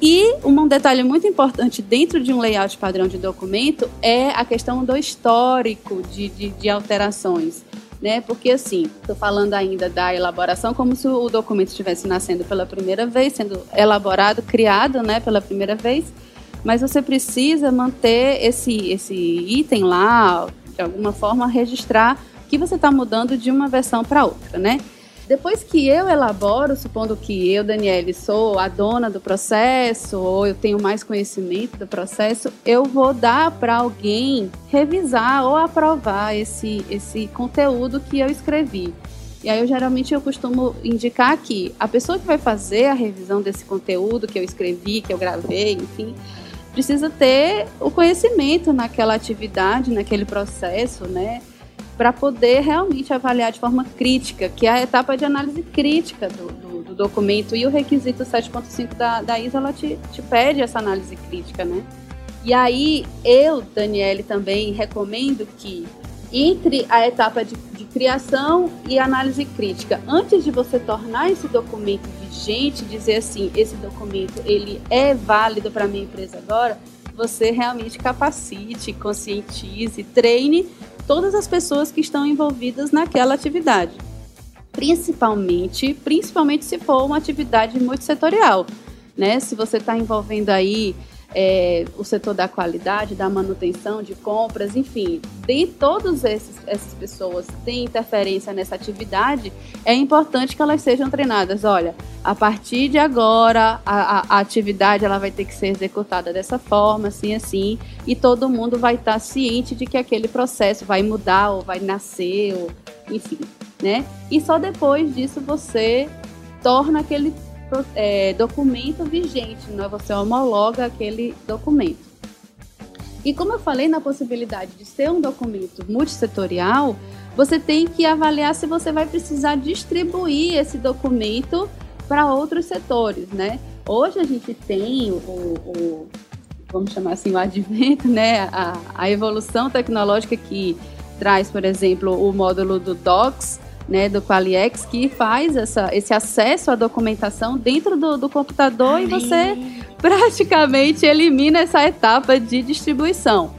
E um detalhe muito importante dentro de um layout padrão de documento é a questão do histórico de, de, de alterações. Né? Porque assim, estou falando ainda da elaboração como se o documento estivesse nascendo pela primeira vez, sendo elaborado, criado, né, pela primeira vez. Mas você precisa manter esse esse item lá, de alguma forma registrar que você está mudando de uma versão para outra, né? Depois que eu elaboro, supondo que eu, Daniele, sou a dona do processo ou eu tenho mais conhecimento do processo, eu vou dar para alguém revisar ou aprovar esse, esse conteúdo que eu escrevi. E aí eu geralmente eu costumo indicar que a pessoa que vai fazer a revisão desse conteúdo que eu escrevi, que eu gravei, enfim, precisa ter o conhecimento naquela atividade, naquele processo, né? para poder realmente avaliar de forma crítica, que é a etapa de análise crítica do, do, do documento. E o requisito 7.5 da, da ISA, ela te, te pede essa análise crítica, né? E aí, eu, Daniele, também recomendo que entre a etapa de, de, criação e análise crítica, antes de você tornar esse documento vigente, dizer assim, esse documento ele é válido para minha empresa agora, você realmente capacite, conscientize, treine todas as pessoas que estão envolvidas naquela atividade. Principalmente, principalmente se for uma atividade multissetorial, né? Se você está envolvendo aí é, o setor da qualidade, da manutenção, de compras, enfim, de todas essas pessoas têm interferência nessa atividade, é importante que elas sejam treinadas. Olha, a partir de agora, a, a, a atividade ela vai ter que ser executada dessa forma, assim, assim, e todo mundo vai estar ciente de que aquele processo vai mudar ou vai nascer, ou, enfim, né? E só depois disso você torna aquele é, documento vigente, né? você homologa aquele documento. E como eu falei na possibilidade de ser um documento multissetorial, você tem que avaliar se você vai precisar distribuir esse documento para outros setores, né? Hoje a gente tem o, o, vamos chamar assim, o advento, né? A, a evolução tecnológica que traz, por exemplo, o módulo do Docs, né, do Qualiex que faz essa, esse acesso à documentação dentro do, do computador e você praticamente elimina essa etapa de distribuição.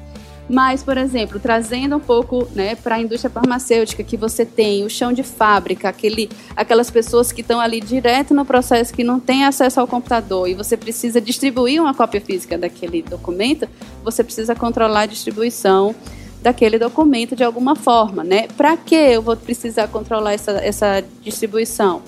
Mas, por exemplo, trazendo um pouco né, para a indústria farmacêutica, que você tem o chão de fábrica, aquele, aquelas pessoas que estão ali direto no processo, que não têm acesso ao computador, e você precisa distribuir uma cópia física daquele documento, você precisa controlar a distribuição daquele documento de alguma forma. Né? Para que eu vou precisar controlar essa, essa distribuição?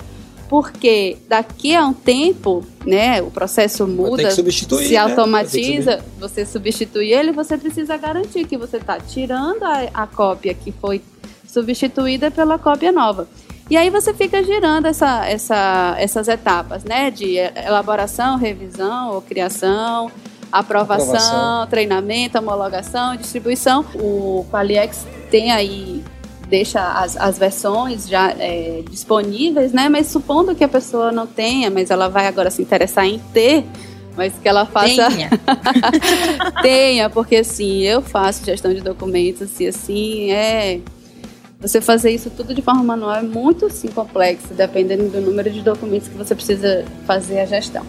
porque daqui a um tempo, né, o processo muda, se né? automatiza, né? você substitui ele, você precisa garantir que você está tirando a, a, cópia que foi substituída pela cópia nova. E aí você fica girando essa, essa, essas etapas, né, de elaboração, revisão ou criação, aprovação, aprovação. treinamento, homologação, distribuição. O Qualiex tem aí deixa as, as versões já é, disponíveis, né? Mas supondo que a pessoa não tenha, mas ela vai agora se interessar em ter, mas que ela faça. Tenha. tenha, porque assim, eu faço gestão de documentos e assim é. Você fazer isso tudo de forma manual é muito sim complexo, dependendo do número de documentos que você precisa fazer a gestão.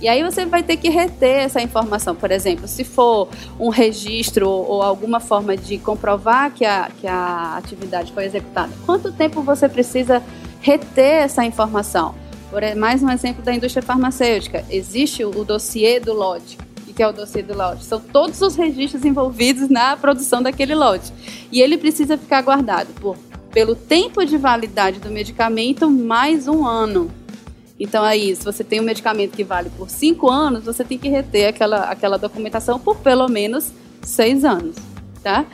E aí você vai ter que reter essa informação. Por exemplo, se for um registro ou alguma forma de comprovar que a, que a atividade foi executada, quanto tempo você precisa reter essa informação? Por mais um exemplo da indústria farmacêutica. Existe o dossiê do lote. O que é o dossiê do lote? São todos os registros envolvidos na produção daquele lote. E ele precisa ficar guardado por, pelo tempo de validade do medicamento mais um ano. Então aí, se você tem um medicamento que vale por cinco anos, você tem que reter aquela, aquela documentação por pelo menos seis anos, tá?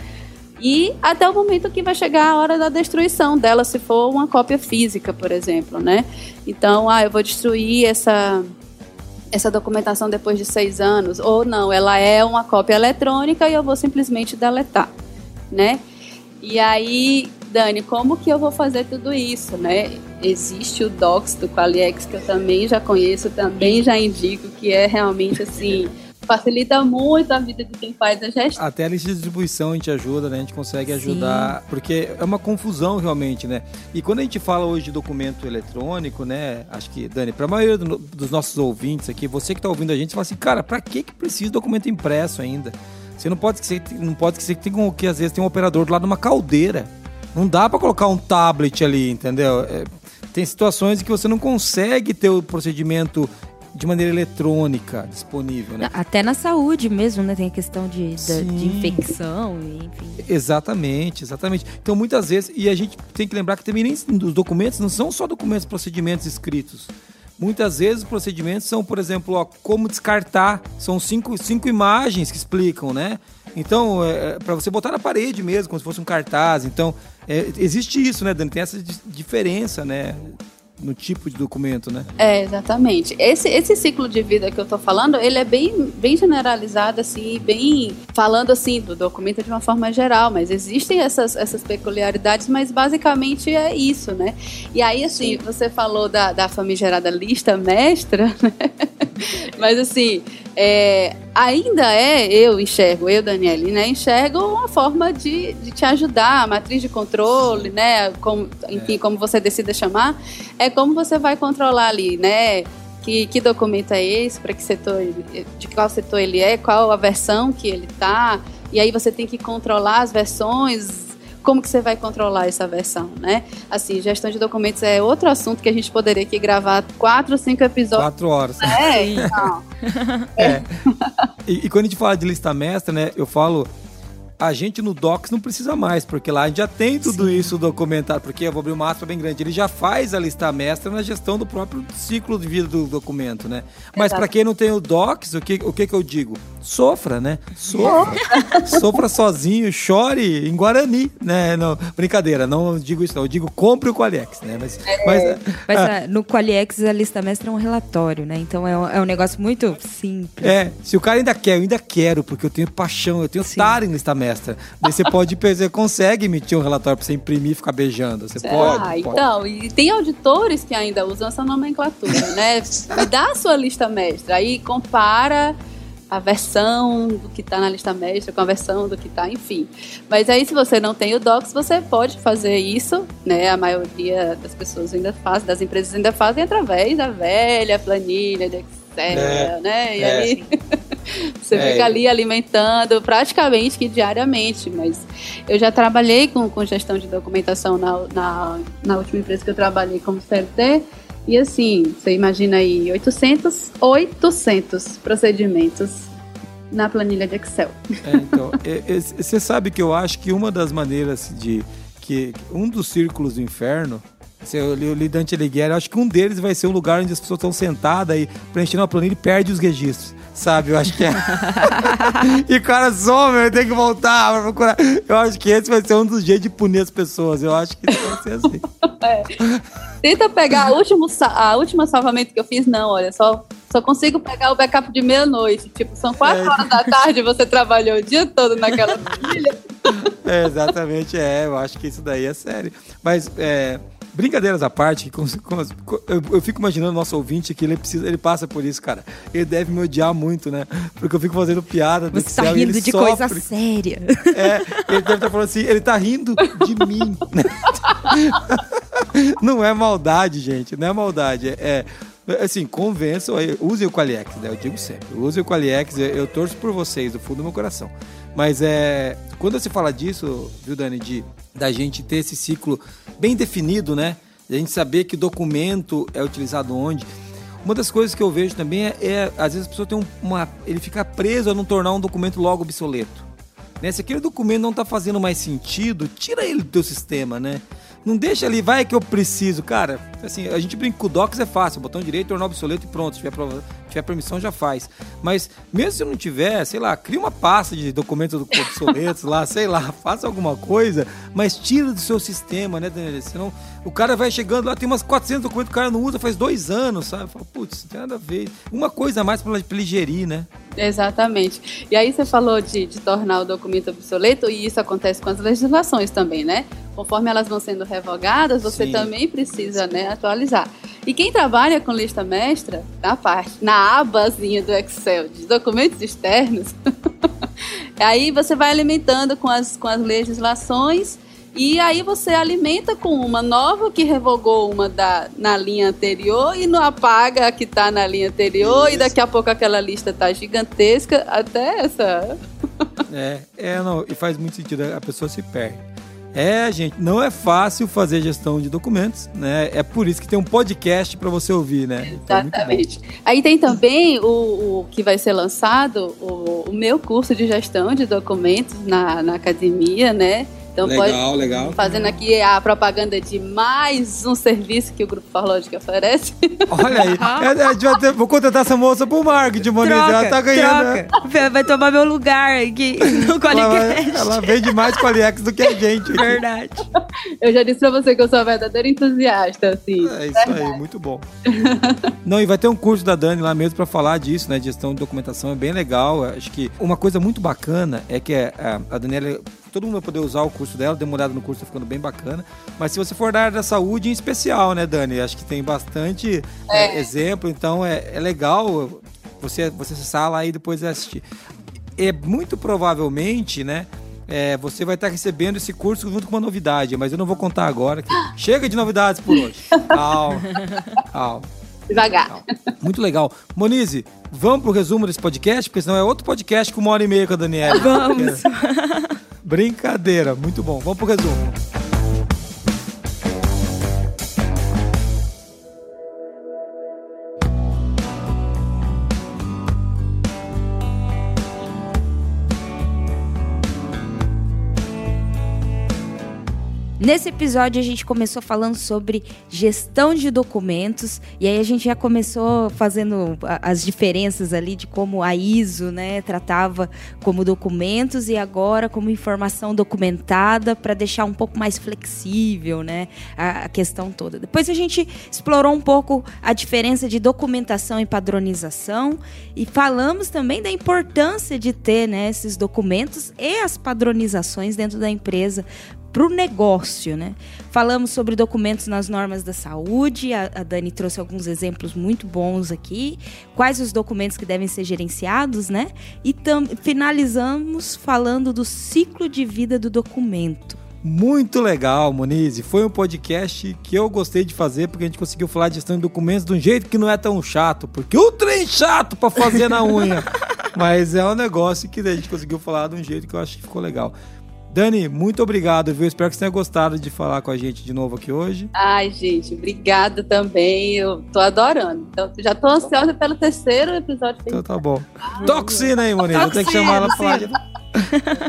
E até o momento que vai chegar a hora da destruição dela, se for uma cópia física, por exemplo, né? Então, ah, eu vou destruir essa essa documentação depois de seis anos, ou não, ela é uma cópia eletrônica e eu vou simplesmente deletar, né? E aí, Dani, como que eu vou fazer tudo isso, né? Existe o Docs do Qualiex, que eu também já conheço, também já indico, que é realmente assim facilita muito a vida de quem faz a gestão. Até a lista de distribuição a gente ajuda, né? A gente consegue ajudar, Sim. porque é uma confusão realmente, né? E quando a gente fala hoje de documento eletrônico, né? Acho que, Dani, para a maioria do, dos nossos ouvintes aqui, você que está ouvindo a gente, fala assim, cara, para que que precisa de documento impresso ainda? Você não pode ser, não pode ser que tem que às vezes tem um operador do lado de uma caldeira. Não dá para colocar um tablet ali, entendeu? É, tem situações em que você não consegue ter o procedimento de maneira eletrônica disponível, né? Até na saúde mesmo, né? Tem a questão de, de, de infecção, enfim. Exatamente, exatamente. Então, muitas vezes, e a gente tem que lembrar que também nem os documentos não são só documentos, procedimentos escritos. Muitas vezes os procedimentos são, por exemplo, ó, como descartar. São cinco, cinco imagens que explicam, né? Então, é, é para você botar na parede mesmo, como se fosse um cartaz. Então, é, existe isso, né, Dani? Tem essa diferença, né? no tipo de documento, né? É, exatamente. Esse, esse ciclo de vida que eu tô falando, ele é bem, bem generalizado, assim, bem falando assim do documento de uma forma geral, mas existem essas, essas peculiaridades, mas basicamente é isso, né? E aí, assim, Sim. você falou da, da famigerada lista mestra, né? mas assim, é, ainda é, eu enxergo, eu, Daniele, né, enxergo uma forma de, de te ajudar, a matriz de controle, né, como, enfim, é. como você decida chamar, é como você vai controlar ali, né, que, que documento é esse, para que setor, de qual setor ele é, qual a versão que ele está, e aí você tem que controlar as versões, como que você vai controlar essa versão, né? Assim, gestão de documentos é outro assunto que a gente poderia aqui gravar quatro, cinco episódios. Quatro horas. É, então. é. E, e, quando a gente fala de lista mestra, né, eu falo a gente no Docs não precisa mais, porque lá a gente já tem tudo Sim. isso documentado, porque eu vou abrir uma aspa bem grande, ele já faz a lista mestra na gestão do próprio ciclo de vida do documento, né? Mas para quem não tem o Docs, o que, o que que eu digo? Sofra, né? Sofra. Sofra sozinho, chore em Guarani, né? Não, brincadeira, não digo isso não, eu digo compre o Qualiex, né? Mas, é. mas, mas ah, no Qualiex a lista mestra é um relatório, né? Então é um, é um negócio muito simples. É, se o cara ainda quer, eu ainda quero, porque eu tenho paixão, eu tenho tar em lista mestra. Daí você pode, você consegue emitir um relatório para você imprimir e ficar beijando. Você ah, pode. Ah, então, e tem auditores que ainda usam essa nomenclatura, né? Me dá a sua lista mestra, aí compara a versão do que está na lista mestra com a versão do que está, enfim. Mas aí, se você não tem o Docs, você pode fazer isso, né? A maioria das pessoas ainda faz, das empresas ainda fazem através da velha planilha de Excel, é, né? E é. aí você é. fica ali alimentando praticamente que diariamente. Mas eu já trabalhei com, com gestão de documentação na, na, na última empresa que eu trabalhei como CLT. E assim, você imagina aí 800, 800 procedimentos na planilha de Excel. É, então, você sabe que eu acho que uma das maneiras de que um dos círculos do inferno se eu li Dante Alighieri, acho que um deles vai ser um lugar onde as pessoas estão sentadas e preenchendo a planilha e perde os registros. Sabe? Eu acho que é. e o cara some, eu tenho que voltar pra procurar. Eu acho que esse vai ser um dos jeitos de punir as pessoas. Eu acho que vai ser assim. É. Tenta pegar o último, a última salvamento que eu fiz, não, olha, só, só consigo pegar o backup de meia-noite. Tipo, são quatro é. horas da tarde, você trabalhou o dia todo naquela planilha. É, exatamente, é. Eu acho que isso daí é sério. Mas, é Brincadeiras à parte, com, com, eu, eu, fico imaginando o nosso ouvinte que ele precisa, ele passa por isso, cara. Ele deve me odiar muito, né? Porque eu fico fazendo piada do Você tá rindo de sofre. coisa séria. É, ele deve estar tá falando assim, ele tá rindo de mim. não é maldade, gente, não é maldade. É, é assim, convençam, usem o Qualiex, né? Eu digo sempre, usem o Qualiex, eu, eu torço por vocês, do fundo do meu coração. Mas é, quando você fala disso, viu, Dani, de da gente ter esse ciclo bem definido, né? A gente saber que documento é utilizado onde. Uma das coisas que eu vejo também é, é às vezes a pessoa tem uma. Ele fica preso a não tornar um documento logo obsoleto. Né? Se aquele documento não está fazendo mais sentido, tira ele do teu sistema, né? Não deixa ali, vai que eu preciso. Cara, assim, a gente brinca com o Docs é fácil, botão direito, tornar obsoleto e pronto. Se tiver, tiver permissão, já faz. Mas mesmo se não tiver, sei lá, cria uma pasta de documentos obsoletos lá, sei lá, faça alguma coisa, mas tira do seu sistema, né, Daniel? Senão o cara vai chegando lá, tem umas 400 documentos que o cara não usa faz dois anos, sabe? Fala, putz, não tem nada a ver. Uma coisa a mais pra, pra ele gerir, né? Exatamente. E aí você falou de, de tornar o documento obsoleto, e isso acontece com as legislações também, né? Conforme elas vão sendo revogadas, você Sim. também precisa né, atualizar. E quem trabalha com lista mestra, na parte, na abazinha do Excel de documentos externos, aí você vai alimentando com as, com as legislações e aí você alimenta com uma nova que revogou uma da, na linha anterior e não apaga a que está na linha anterior Isso. e daqui a pouco aquela lista está gigantesca até essa. é, é não, e faz muito sentido, a pessoa se perde. É, gente, não é fácil fazer gestão de documentos, né? É por isso que tem um podcast para você ouvir, né? Então, Exatamente. Aí tem também o, o, que vai ser lançado, o, o meu curso de gestão de documentos na, na academia, né? Então, legal, pode, legal. Fazendo aqui a propaganda de mais um serviço que o Grupo Farlógico oferece. Olha aí. É, é, vou contratar essa moça pro marketing, Moniz. Ela tá ganhando. Troca. Vai tomar meu lugar aqui no Qualiex. Ela, ela vende mais Qualiex do que a gente. Verdade. Eu já disse pra você que eu sou verdadeira entusiasta, assim. É isso verdade. aí, muito bom. Não, e vai ter um curso da Dani lá mesmo pra falar disso, né? Gestão de documentação é bem legal. Acho que uma coisa muito bacana é que a, a Daniela todo mundo vai poder usar o curso dela, dê uma olhada no curso, tá ficando bem bacana. Mas se você for da área da saúde, em especial, né, Dani? Acho que tem bastante é. É, exemplo, então é, é legal você, você acessar lá e depois assistir. É muito provavelmente, né? É, você vai estar recebendo esse curso junto com uma novidade, mas eu não vou contar agora. Chega de novidades por hoje. Calma, calma. Devagar. Muito legal. Monize, vamos pro resumo desse podcast, porque senão é outro podcast com uma hora e meia com a Daniela. Vamos. Brincadeira, muito bom. Vamos pro resumo. Nesse episódio a gente começou falando sobre gestão de documentos e aí a gente já começou fazendo as diferenças ali de como a ISO, né, tratava como documentos e agora como informação documentada para deixar um pouco mais flexível, né, a, questão toda. Depois a gente explorou um pouco a diferença de documentação e padronização e falamos também da importância de ter, né, esses documentos e as padronizações dentro da empresa para o negócio, né? Falamos sobre documentos nas normas da saúde, a, a, Dani trouxe alguns exemplos muito bons aqui, quais os documentos que devem ser gerenciados, né? E finalizamos falando do ciclo de vida do documento. Muito legal, Monize. Foi um podcast que eu gostei de fazer porque a gente conseguiu falar de gestão de documentos de um jeito que não é tão chato, porque o trem chato para fazer na unha. Mas é um negócio que a gente conseguiu falar de um jeito que eu acho que ficou legal. Dani, muito obrigado, viu? Espero que você tenha gostado de falar com a gente de novo aqui hoje. Ai, gente, obrigada também. Eu tô adorando. Então, já tô ansiosa pelo terceiro episódio. Então tá bom. Toxina aí, Moniz. Eu tenho que chamar ela pra falar de...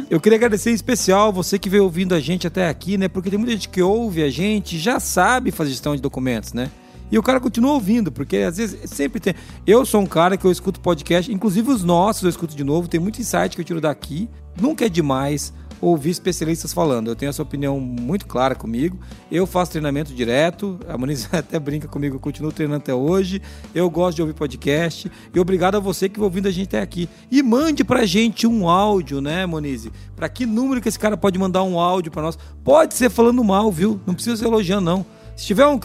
Eu queria agradecer em especial você que veio ouvindo a gente até aqui, né? Porque tem muita gente que ouve a gente já sabe fazer gestão de documentos, né? E o cara continua ouvindo, porque às vezes sempre tem. Eu sou um cara que eu escuto podcast, inclusive os nossos eu escuto de novo, tem muito insight que eu tiro daqui. Nunca é demais ouvir especialistas falando. Eu tenho essa opinião muito clara comigo. Eu faço treinamento direto. A Moniz até brinca comigo, eu continuo treinando até hoje. Eu gosto de ouvir podcast. E obrigado a você que ouvindo a gente até aqui. E mande pra gente um áudio, né, Moniz? Pra que número que esse cara pode mandar um áudio para nós? Pode ser falando mal, viu? Não precisa ser elogiando, não. Se tiver um.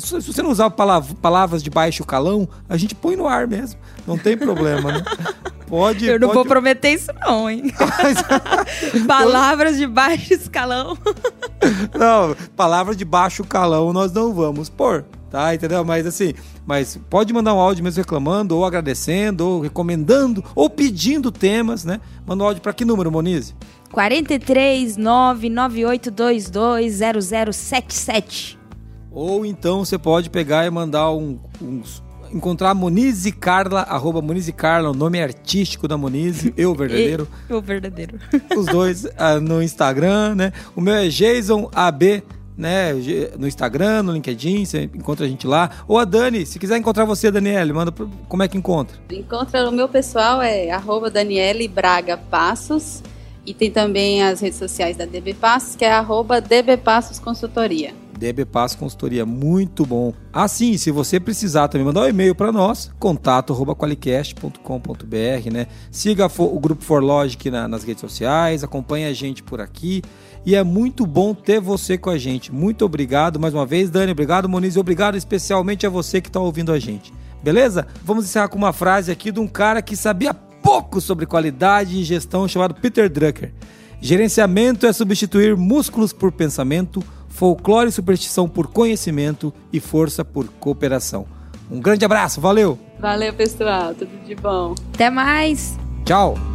Se você não usar palavras de baixo calão, a gente põe no ar mesmo. Não tem problema, né? Pode. Eu não pode... vou prometer isso, não, hein? palavras de baixo escalão. não, palavras de baixo calão nós não vamos pôr, tá? Entendeu? Mas assim, mas pode mandar um áudio mesmo reclamando, ou agradecendo, ou recomendando, ou pedindo temas, né? Manda um áudio para que número, Monize? 43 99822 0077. Ou então você pode pegar e mandar um, um encontrar a Monize Carla, arroba Monize Carla, o nome artístico da Monize, eu verdadeiro. eu verdadeiro. Os dois uh, no Instagram, né? O meu é Jason AB, né? No Instagram, no LinkedIn, você encontra a gente lá. Ou a Dani, se quiser encontrar você, Daniele, manda pro, como é que encontra? Encontra o meu pessoal é arroba Daniele Braga Passos. E tem também as redes sociais da DB Passos, que é arroba DB Passos Consultoria. DB Passos Consultoria, muito bom. Assim, se você precisar também mandar um e-mail para nós, contato@qualicast.com.br, né? Siga o grupo ForLogic na, nas redes sociais, acompanhe a gente por aqui. E é muito bom ter você com a gente. Muito obrigado mais uma vez, Dani. Obrigado, Moniz. E obrigado especialmente a você que está ouvindo a gente. Beleza? Vamos encerrar com uma frase aqui de um cara que sabia pouco sobre qualidade e gestão chamado Peter Drucker. Gerenciamento é substituir músculos por pensamento, folclore e superstição por conhecimento e força por cooperação. Um grande abraço, valeu! Valeu, pessoal, tudo de bom. Até mais! Tchau!